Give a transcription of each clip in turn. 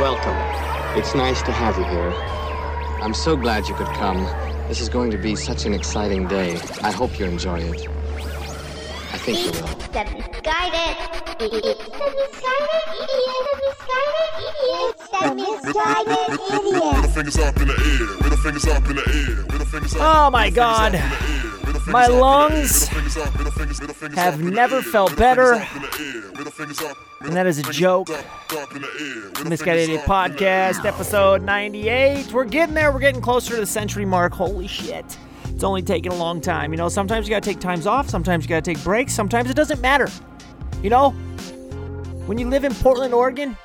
Welcome. It's nice to have you here. I'm so glad you could come. This is going to be such an exciting day. I hope you enjoy it. I think you will. The misguided idiot. The misguided idiot. The misguided idiot. The misguided idiot. fingers up in the air. Middle fingers up in the air. Middle fingers up. Oh my god. My lungs have never felt better. And that is a joke. Misguided Idiot Podcast, episode 98. We're getting there. We're getting closer to the century mark. Holy shit. It's only taking a long time. You know, sometimes you gotta take times off, sometimes you gotta take breaks, sometimes it doesn't matter. You know, when you live in Portland, Oregon,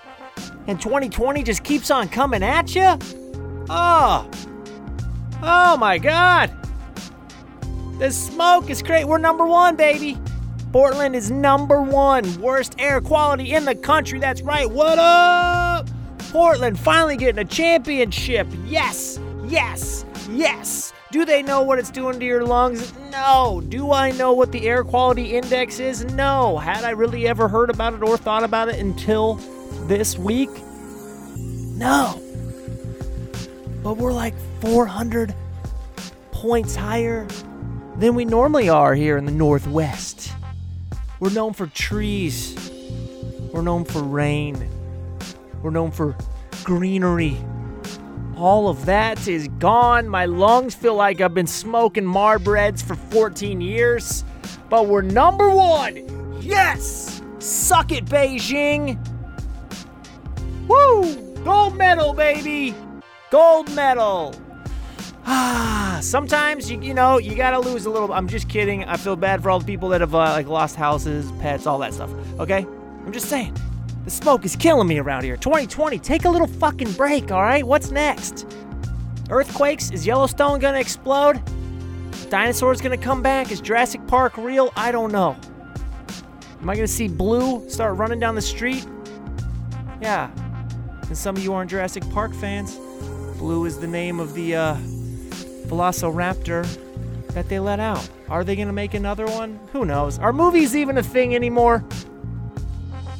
and 2020 just keeps on coming at you, oh, ah. oh my god. The smoke is great. We're number one, baby. Portland is number one. Worst air quality in the country. That's right. What up? Portland finally getting a championship. Yes, yes, yes. Do they know what it's doing to your lungs? No. Do I know what the air quality index is? No. Had I really ever heard about it or thought about it until this week? No. But we're like 400 points higher than we normally are here in the Northwest. We're known for trees. We're known for rain. We're known for greenery. All of that is gone. My lungs feel like I've been smoking Marbreds for 14 years. But we're number one. Yes! Suck it, Beijing! Woo! Gold medal, baby! Gold medal! Ah, sometimes you you know you gotta lose a little. I'm just kidding. I feel bad for all the people that have uh, like lost houses, pets, all that stuff. Okay, I'm just saying. The smoke is killing me around here. 2020, take a little fucking break. All right, what's next? Earthquakes? Is Yellowstone gonna explode? Dinosaurs gonna come back? Is Jurassic Park real? I don't know. Am I gonna see Blue start running down the street? Yeah. And some of you aren't Jurassic Park fans. Blue is the name of the uh, Velociraptor that they let out. Are they gonna make another one? Who knows? Are movies even a thing anymore?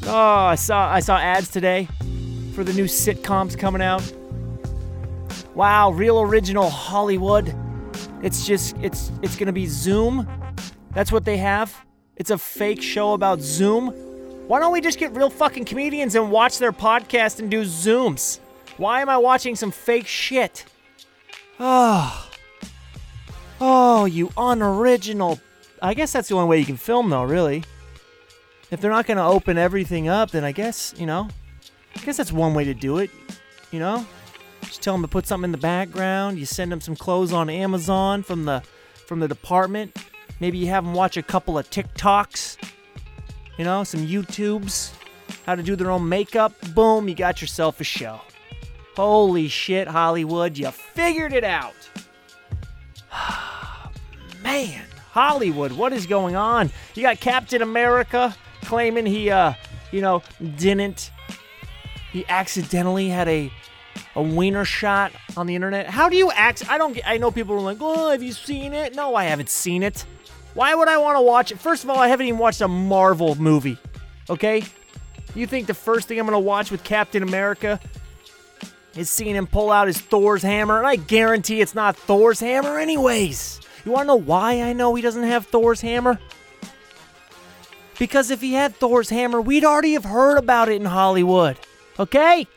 Oh, I saw I saw ads today for the new sitcoms coming out. Wow, real original Hollywood. It's just it's it's gonna be Zoom. That's what they have. It's a fake show about Zoom. Why don't we just get real fucking comedians and watch their podcast and do Zooms? Why am I watching some fake shit? Oh. Oh, you unoriginal. I guess that's the only way you can film, though, really. If they're not going to open everything up, then I guess, you know, I guess that's one way to do it. You know? Just tell them to put something in the background. You send them some clothes on Amazon from the from the department. Maybe you have them watch a couple of TikToks. You know, some YouTubes. How to do their own makeup. Boom, you got yourself a show. Holy shit, Hollywood, you figured it out. Man, Hollywood, what is going on? You got Captain America claiming he, uh, you know, didn't. He accidentally had a a wiener shot on the internet. How do you act? I don't. get- I know people are like, "Oh, have you seen it?" No, I haven't seen it. Why would I want to watch it? First of all, I haven't even watched a Marvel movie. Okay, you think the first thing I'm gonna watch with Captain America is seeing him pull out his Thor's hammer, and I guarantee it's not Thor's hammer, anyways. You wanna know why I know he doesn't have Thor's hammer? Because if he had Thor's hammer, we'd already have heard about it in Hollywood. Okay?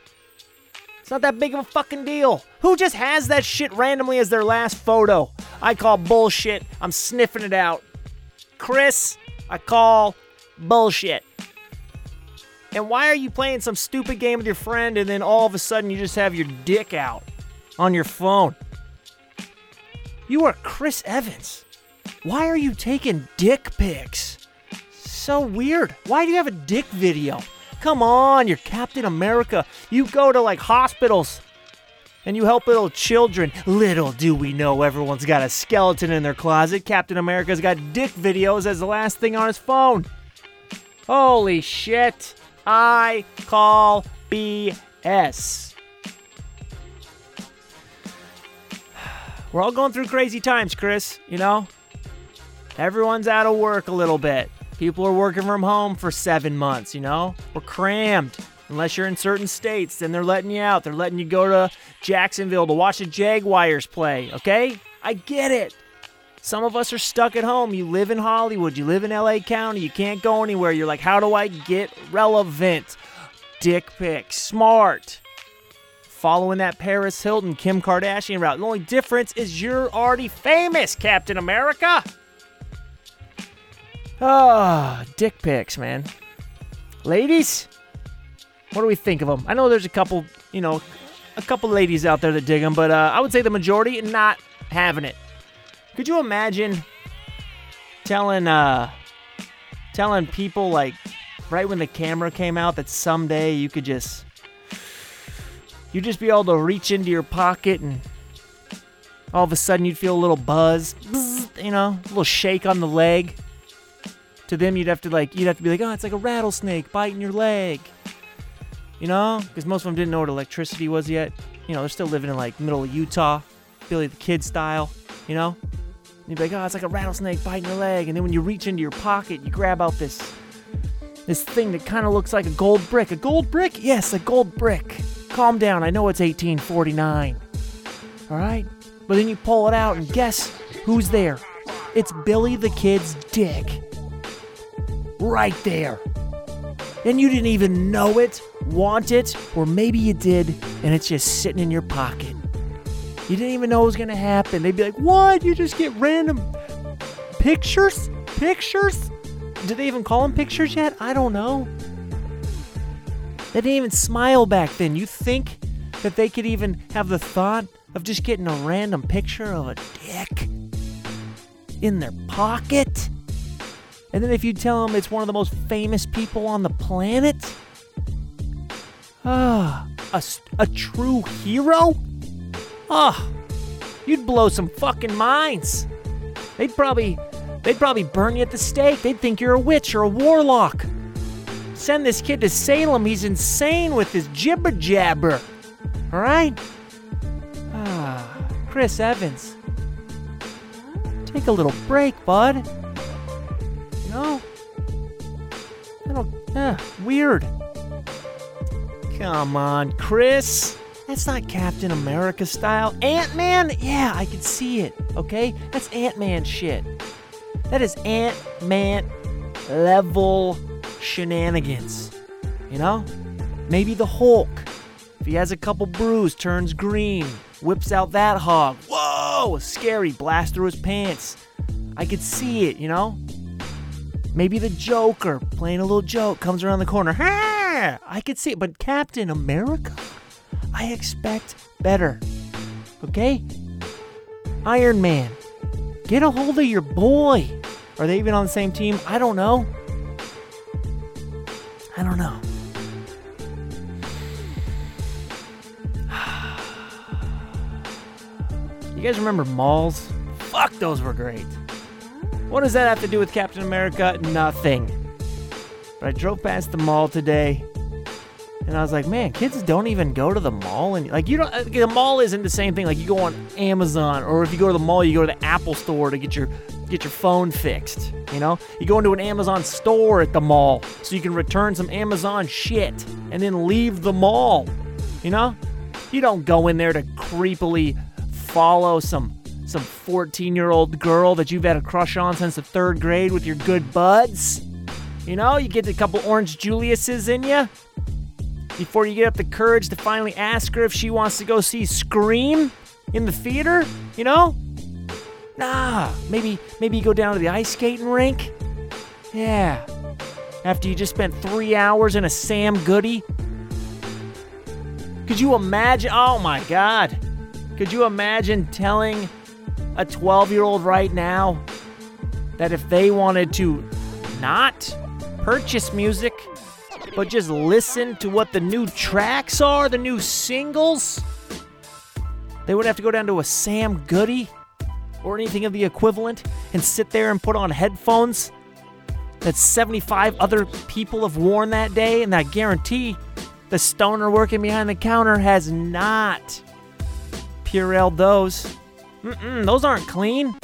It's not that big of a fucking deal. Who just has that shit randomly as their last photo? I call bullshit. I'm sniffing it out. Chris, I call bullshit. And why are you playing some stupid game with your friend and then all of a sudden you just have your dick out on your phone? You are Chris Evans. Why are you taking dick pics? So weird. Why do you have a dick video? Come on, you're Captain America. You go to like hospitals and you help little children. Little do we know everyone's got a skeleton in their closet. Captain America's got dick videos as the last thing on his phone. Holy shit. I call BS. We're all going through crazy times, Chris, you know? Everyone's out of work a little bit. People are working from home for seven months, you know? We're crammed. Unless you're in certain states, then they're letting you out. They're letting you go to Jacksonville to watch the Jaguars play, okay? I get it. Some of us are stuck at home. You live in Hollywood, you live in LA County, you can't go anywhere. You're like, how do I get relevant? Dick pic. Smart. Following that Paris Hilton, Kim Kardashian route. The only difference is you're already famous, Captain America. Ah, dick pics, man. Ladies, what do we think of them? I know there's a couple, you know, a couple ladies out there that dig them, but uh, I would say the majority not having it. Could you imagine telling uh telling people like right when the camera came out that someday you could just you'd just be able to reach into your pocket and all of a sudden you'd feel a little buzz, you know, a little shake on the leg. To them you'd have to like you'd have to be like, "Oh, it's like a rattlesnake biting your leg." You know? Because most of them didn't know what electricity was yet. You know, they're still living in like middle of Utah, Billy the Kid style, you know? And you'd be like, oh, it's like a rattlesnake biting your leg. And then when you reach into your pocket, you grab out this this thing that kind of looks like a gold brick. A gold brick? Yes, a gold brick. Calm down. I know it's 1849. All right? But then you pull it out and guess who's there? It's Billy the Kid's dick. Right there. And you didn't even know it, want it, or maybe you did, and it's just sitting in your pocket. You didn't even know it was gonna happen. They'd be like, What? You just get random pictures? Pictures? Do they even call them pictures yet? I don't know. They didn't even smile back then. You think that they could even have the thought of just getting a random picture of a dick in their pocket? And then if you tell them it's one of the most famous people on the planet, ah, a, a true hero? Ah, you'd blow some fucking minds. They'd probably, they'd probably burn you at the stake. They'd think you're a witch or a warlock. Send this kid to Salem. He's insane with his jibber jabber. All right? Ah, Chris Evans. Take a little break, bud. No. Don't. Ah, weird. Come on, Chris. That's not Captain America style. Ant Man? Yeah, I can see it. Okay? That's Ant Man shit. That is Ant Man level shenanigans. You know? Maybe the Hulk. If he has a couple brews, turns green, whips out that hog. Whoa! Scary, blast through his pants. I could see it, you know? Maybe the Joker playing a little joke comes around the corner. Ha! I could see it, but Captain America? I expect better. Okay? Iron Man. Get a hold of your boy. Are they even on the same team? I don't know. I don't know. You guys remember malls? Fuck, those were great. What does that have to do with Captain America? Nothing. But I drove past the mall today, and I was like, man, kids don't even go to the mall, and like you don't. uh, The mall isn't the same thing. Like you go on Amazon, or if you go to the mall, you go to the Apple store to get your get your phone fixed. You know, you go into an Amazon store at the mall so you can return some Amazon shit and then leave the mall. You know, you don't go in there to creepily follow some some 14 year old girl that you've had a crush on since the third grade with your good buds. You know, you get a couple orange Juliuses in you before you get up the courage to finally ask her if she wants to go see Scream in the theater. You know, nah. Maybe maybe you go down to the ice skating rink. Yeah. After you just spent three hours in a Sam Goody. Could you imagine? Oh my God. Could you imagine telling a 12 year old right now that if they wanted to not purchase music, but just listen to what the new tracks are, the new singles, they would have to go down to a Sam Goody or anything of the equivalent and sit there and put on headphones that 75 other people have worn that day, and I guarantee the stoner working behind the counter has not Purelled those. Mm-mm, those aren't clean.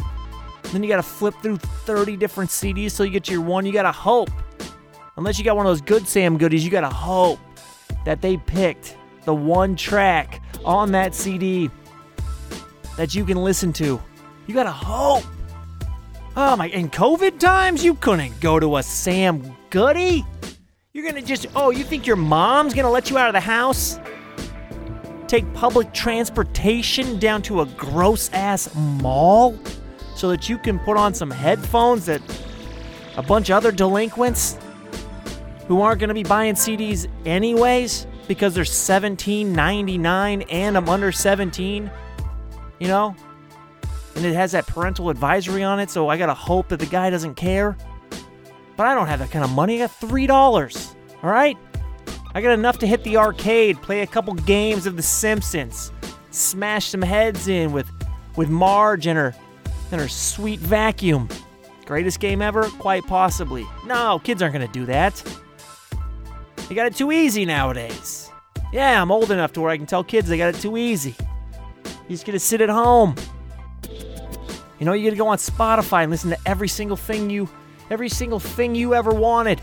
Then you gotta flip through 30 different CDs till you get your one. You gotta hope. Unless you got one of those good Sam goodies, you gotta hope that they picked the one track on that CD that you can listen to. You gotta hope. Oh my! In COVID times, you couldn't go to a Sam Goody. You're gonna just. Oh, you think your mom's gonna let you out of the house? Take public transportation down to a gross ass mall so that you can put on some headphones that a bunch of other delinquents who aren't gonna be buying CDs anyways because they're 17.99 and I'm under 17. You know, and it has that parental advisory on it, so I gotta hope that the guy doesn't care. But I don't have that kind of money. I got three dollars. All right, I got enough to hit the arcade, play a couple games of The Simpsons, smash some heads in with with Marge and her and her sweet vacuum. Greatest game ever? Quite possibly. No, kids aren't gonna do that. They got it too easy nowadays. Yeah, I'm old enough to where I can tell kids they got it too easy. You just gotta sit at home. You know, you gotta go on Spotify and listen to every single thing you every single thing you ever wanted.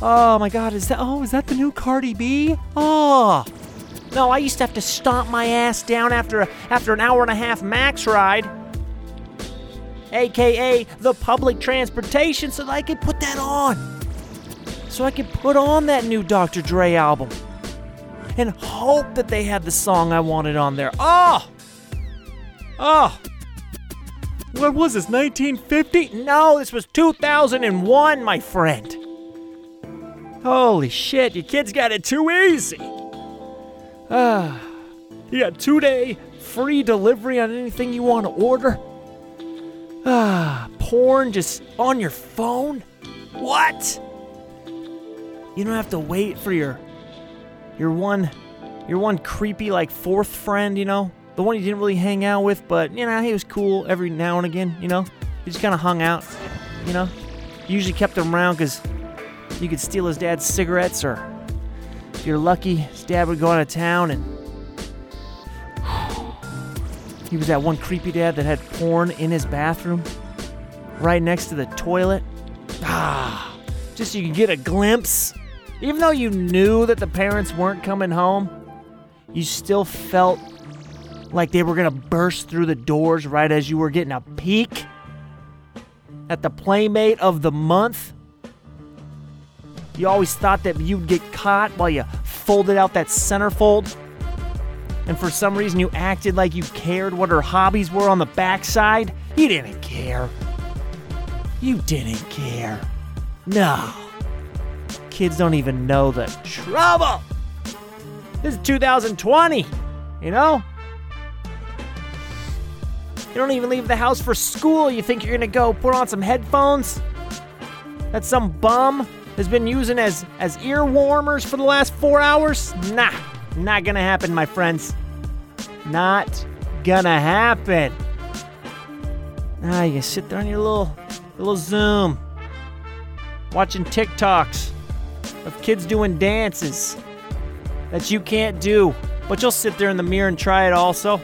Oh my god, is that oh, is that the new Cardi B? Oh. No, I used to have to stomp my ass down after after an hour and a half max ride. AKA the public transportation so that I could put that on. So I could put on that new Dr. Dre album. And hope that they had the song I wanted on there. Oh! Oh! What was this, 1950? No, this was 2001, my friend. Holy shit, your kids got it too easy. Ah, you got two day free delivery on anything you want to order. Ah, porn just on your phone? What? You don't have to wait for your your one your one creepy like fourth friend, you know? The one you didn't really hang out with, but you know, he was cool every now and again, you know? He just kind of hung out, you know? Usually kept him around cuz you could steal his dad's cigarettes or if you're lucky, his dad would go out of town and he was that one creepy dad that had porn in his bathroom right next to the toilet. Ah, just so you could get a glimpse. Even though you knew that the parents weren't coming home, you still felt like they were gonna burst through the doors right as you were getting a peek at the playmate of the month. You always thought that you'd get caught while you folded out that centerfold. And for some reason, you acted like you cared what her hobbies were on the backside. You didn't care. You didn't care. No. Kids don't even know the trouble. This is 2020, you know? You don't even leave the house for school. You think you're gonna go put on some headphones that some bum has been using as, as ear warmers for the last four hours? Nah, not gonna happen, my friends. Not gonna happen. Ah, you sit there on your little little Zoom, watching TikToks of kids doing dances that you can't do, but you'll sit there in the mirror and try it also.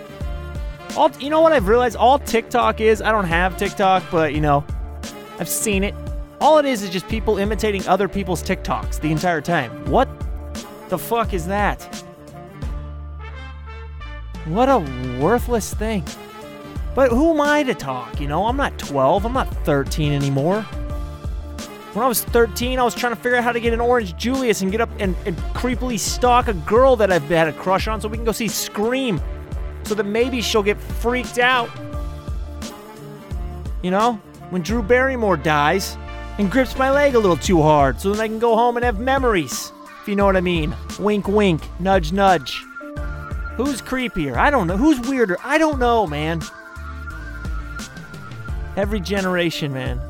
All you know what I've realized? All TikTok is, I don't have TikTok, but you know, I've seen it. All it is is just people imitating other people's TikToks the entire time. What the fuck is that? What a worthless thing. But who am I to talk? You know, I'm not 12, I'm not 13 anymore. When I was 13, I was trying to figure out how to get an Orange Julius and get up and, and creepily stalk a girl that I've had a crush on so we can go see Scream. So that maybe she'll get freaked out. You know, when Drew Barrymore dies and grips my leg a little too hard so then I can go home and have memories. If you know what I mean. Wink, wink, nudge, nudge. Who's creepier? I don't know. Who's weirder? I don't know, man. Every generation, man.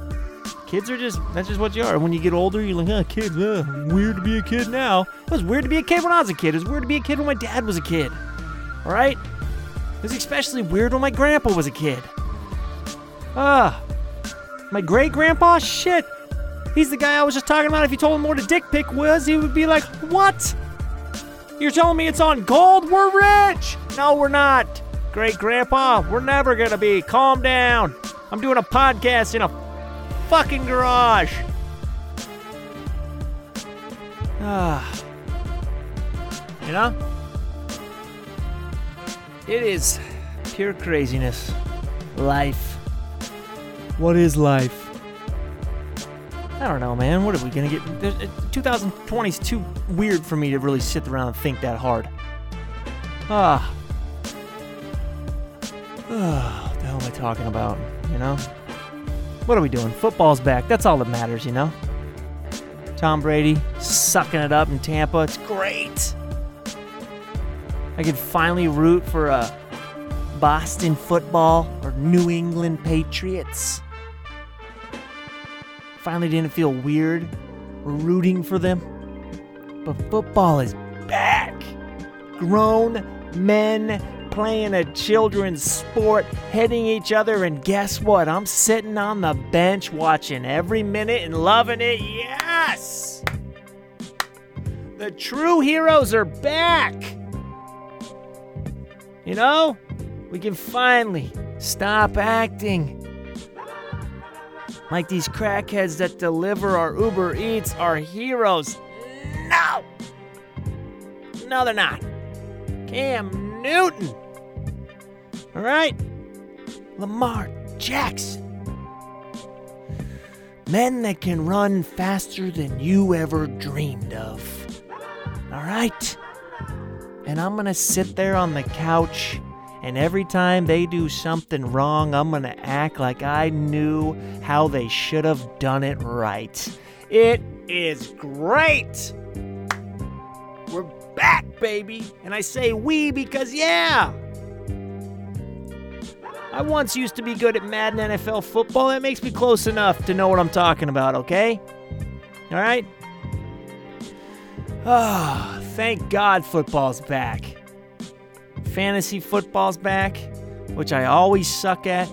Kids are just, that's just what you are. When you get older, you're like, oh, kids, uh, weird to be a kid now. It was weird to be a kid when I was a kid. It was weird to be a kid when my dad was a kid. All right? It was especially weird when my grandpa was a kid. Ah. My great grandpa? Shit. He's the guy I was just talking about. If you told him what a dick pic was, he would be like, What? You're telling me it's on gold? We're rich! No, we're not. Great grandpa, we're never gonna be. Calm down. I'm doing a podcast in a fucking garage. Ah. You know? It is pure craziness. Life. What is life? I don't know, man. What are we gonna get? 2020 is too weird for me to really sit around and think that hard. Ah. Ah, what the hell am I talking about? You know? What are we doing? Football's back. That's all that matters, you know? Tom Brady sucking it up in Tampa. It's great. I could finally root for a Boston football or New England Patriots. Finally didn't feel weird rooting for them. But football is back. Grown men playing a children's sport, hitting each other, and guess what? I'm sitting on the bench watching every minute and loving it. Yes! The true heroes are back. You know, we can finally stop acting like these crackheads that deliver our Uber Eats are heroes. No! No, they're not. Cam Newton. All right? Lamar Jackson. Men that can run faster than you ever dreamed of. All right? And I'm gonna sit there on the couch, and every time they do something wrong, I'm gonna act like I knew how they should have done it right. It is great! Baby! And I say we because, yeah! I once used to be good at Madden NFL football. That makes me close enough to know what I'm talking about, okay? All right? Ah, thank God football's back. Fantasy football's back, which I always suck at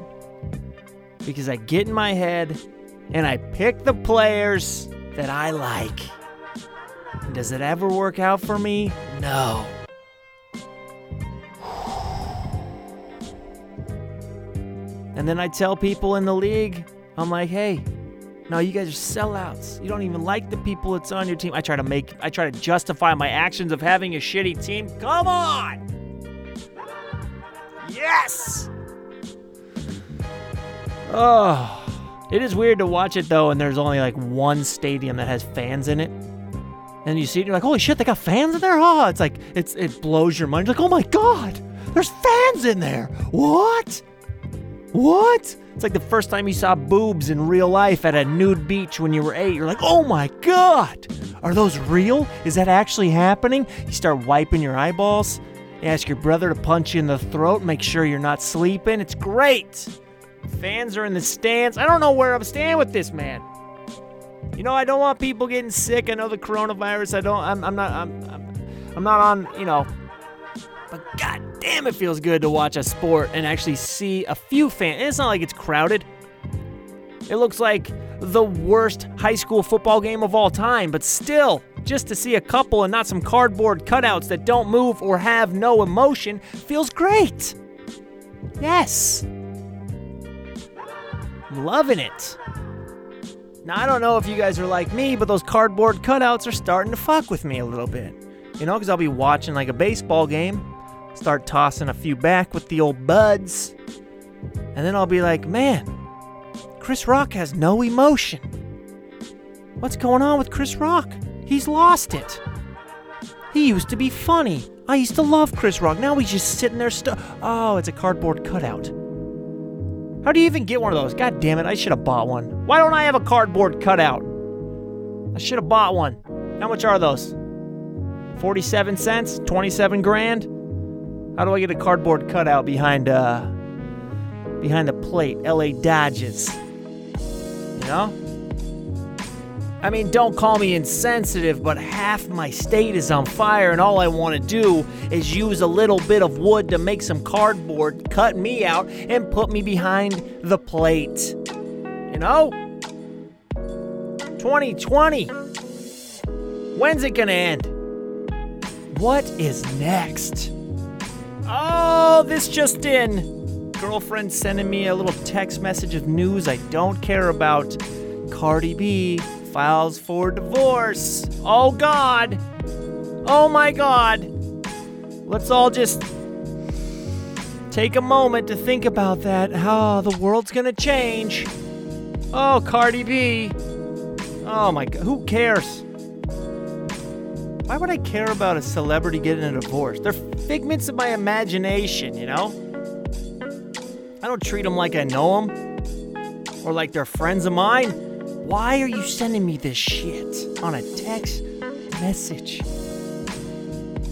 because I get in my head and I pick the players that I like. Does it ever work out for me? No. And then I tell people in the league, I'm like, hey, no, you guys are sellouts. You don't even like the people that's on your team. I try to make, I try to justify my actions of having a shitty team. Come on! Yes! Oh, it is weird to watch it though, and there's only like one stadium that has fans in it. And you see it, you're like, holy shit, they got fans in there? Oh, it's like, it's it blows your mind. You're like, oh my god, there's fans in there. What? What? It's like the first time you saw boobs in real life at a nude beach when you were eight. You're like, oh my god, are those real? Is that actually happening? You start wiping your eyeballs. You ask your brother to punch you in the throat, make sure you're not sleeping. It's great. Fans are in the stands. I don't know where I'm standing with this, man. You know, I don't want people getting sick. I know the coronavirus. I don't. I'm, I'm not. I'm, I'm. I'm not on. You know. But god damn, it feels good to watch a sport and actually see a few fans. It's not like it's crowded. It looks like the worst high school football game of all time, but still, just to see a couple and not some cardboard cutouts that don't move or have no emotion feels great. Yes. I'm loving it. Now, I don't know if you guys are like me, but those cardboard cutouts are starting to fuck with me a little bit. You know, because I'll be watching like a baseball game, start tossing a few back with the old buds, and then I'll be like, man, Chris Rock has no emotion. What's going on with Chris Rock? He's lost it. He used to be funny. I used to love Chris Rock. Now he's just sitting there. Stu- oh, it's a cardboard cutout. How do you even get one of those? God damn it, I should have bought one. Why don't I have a cardboard cutout? I should have bought one. How much are those? 47 cents? 27 grand? How do I get a cardboard cutout behind uh behind the plate? LA Dodgers. You know? I mean, don't call me insensitive, but half my state is on fire, and all I want to do is use a little bit of wood to make some cardboard, cut me out, and put me behind the plate. You know? 2020. When's it gonna end? What is next? Oh, this just in. Girlfriend sending me a little text message of news I don't care about. Cardi B files for divorce. Oh God. Oh my God. let's all just take a moment to think about that. How the world's gonna change. Oh, Cardi B. Oh my god, who cares? Why would I care about a celebrity getting a divorce? They're figments of my imagination, you know? I don't treat them like I know them or like they're friends of mine. Why are you sending me this shit on a text message?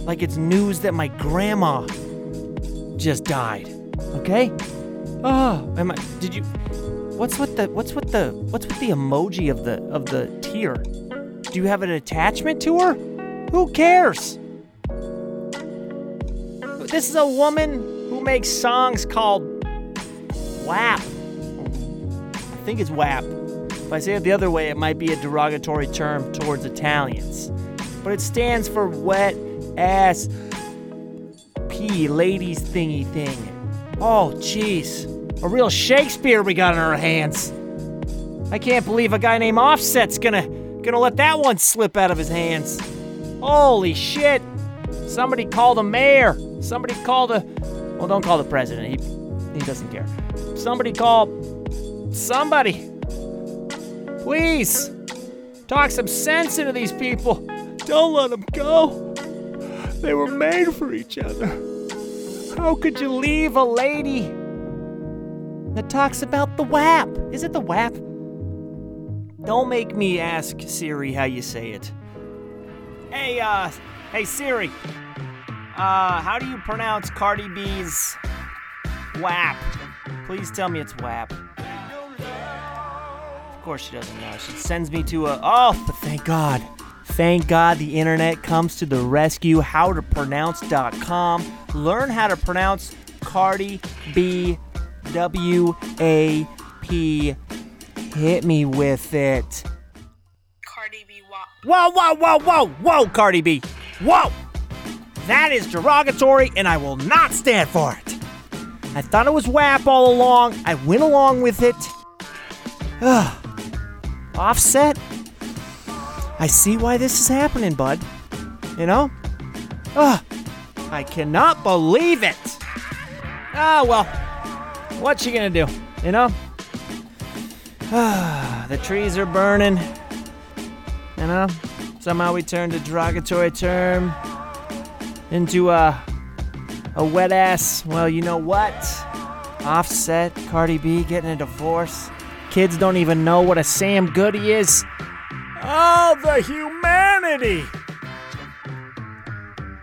Like it's news that my grandma just died. Okay? Oh, am I did you What's with the what's with the what's with the emoji of the of the tear? Do you have an attachment to her? Who cares? This is a woman who makes songs called WAP. I think it's WAP. If I say it the other way, it might be a derogatory term towards Italians. But it stands for wet ass pee ladies thingy thing. Oh, jeez. A real Shakespeare we got in our hands. I can't believe a guy named Offset's gonna gonna let that one slip out of his hands. Holy shit! Somebody call the mayor. Somebody call the well, don't call the president. He he doesn't care. Somebody call somebody. Please talk some sense into these people. Don't let them go. They were made for each other. How could you leave a lady that talks about the WAP? Is it the WAP? Don't make me ask Siri how you say it. Hey, uh, hey Siri. Uh, how do you pronounce Cardi B's WAP? Please tell me it's WAP. Of course she doesn't know. She sends me to a. Oh, but thank God. Thank God the internet comes to the rescue. Howtopronounce.com. Learn how to pronounce Cardi B W A P. Hit me with it. Cardi B. Whoa, whoa, whoa, whoa, whoa, Cardi B. Whoa! That is derogatory and I will not stand for it. I thought it was WAP all along. I went along with it. Ugh. Offset? I see why this is happening, bud. You know? Ugh. I cannot believe it. Ah, well. What you gonna do? You know? Ah, the trees are burning. You know? Somehow we turned a derogatory term into a a wet ass. Well, you know what? Offset, Cardi B getting a divorce. Kids don't even know what a Sam Goody is. Oh, the humanity!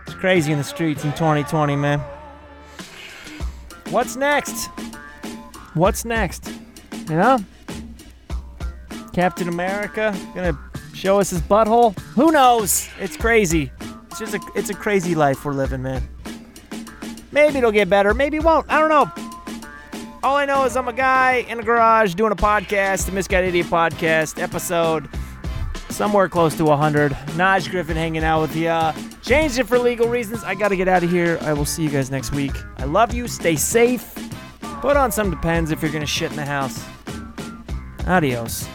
It's crazy in the streets in 2020, man. What's next? What's next? You know? Captain America gonna show us his butthole? Who knows? It's crazy. It's just a it's a crazy life we're living, man. Maybe it'll get better, maybe it won't. I don't know. All I know is I'm a guy in a garage doing a podcast, the Misguided Idiot podcast, episode somewhere close to 100. Naj Griffin hanging out with you. Changed it for legal reasons. I gotta get out of here. I will see you guys next week. I love you. Stay safe. Put on some Depends if you're gonna shit in the house. Adios.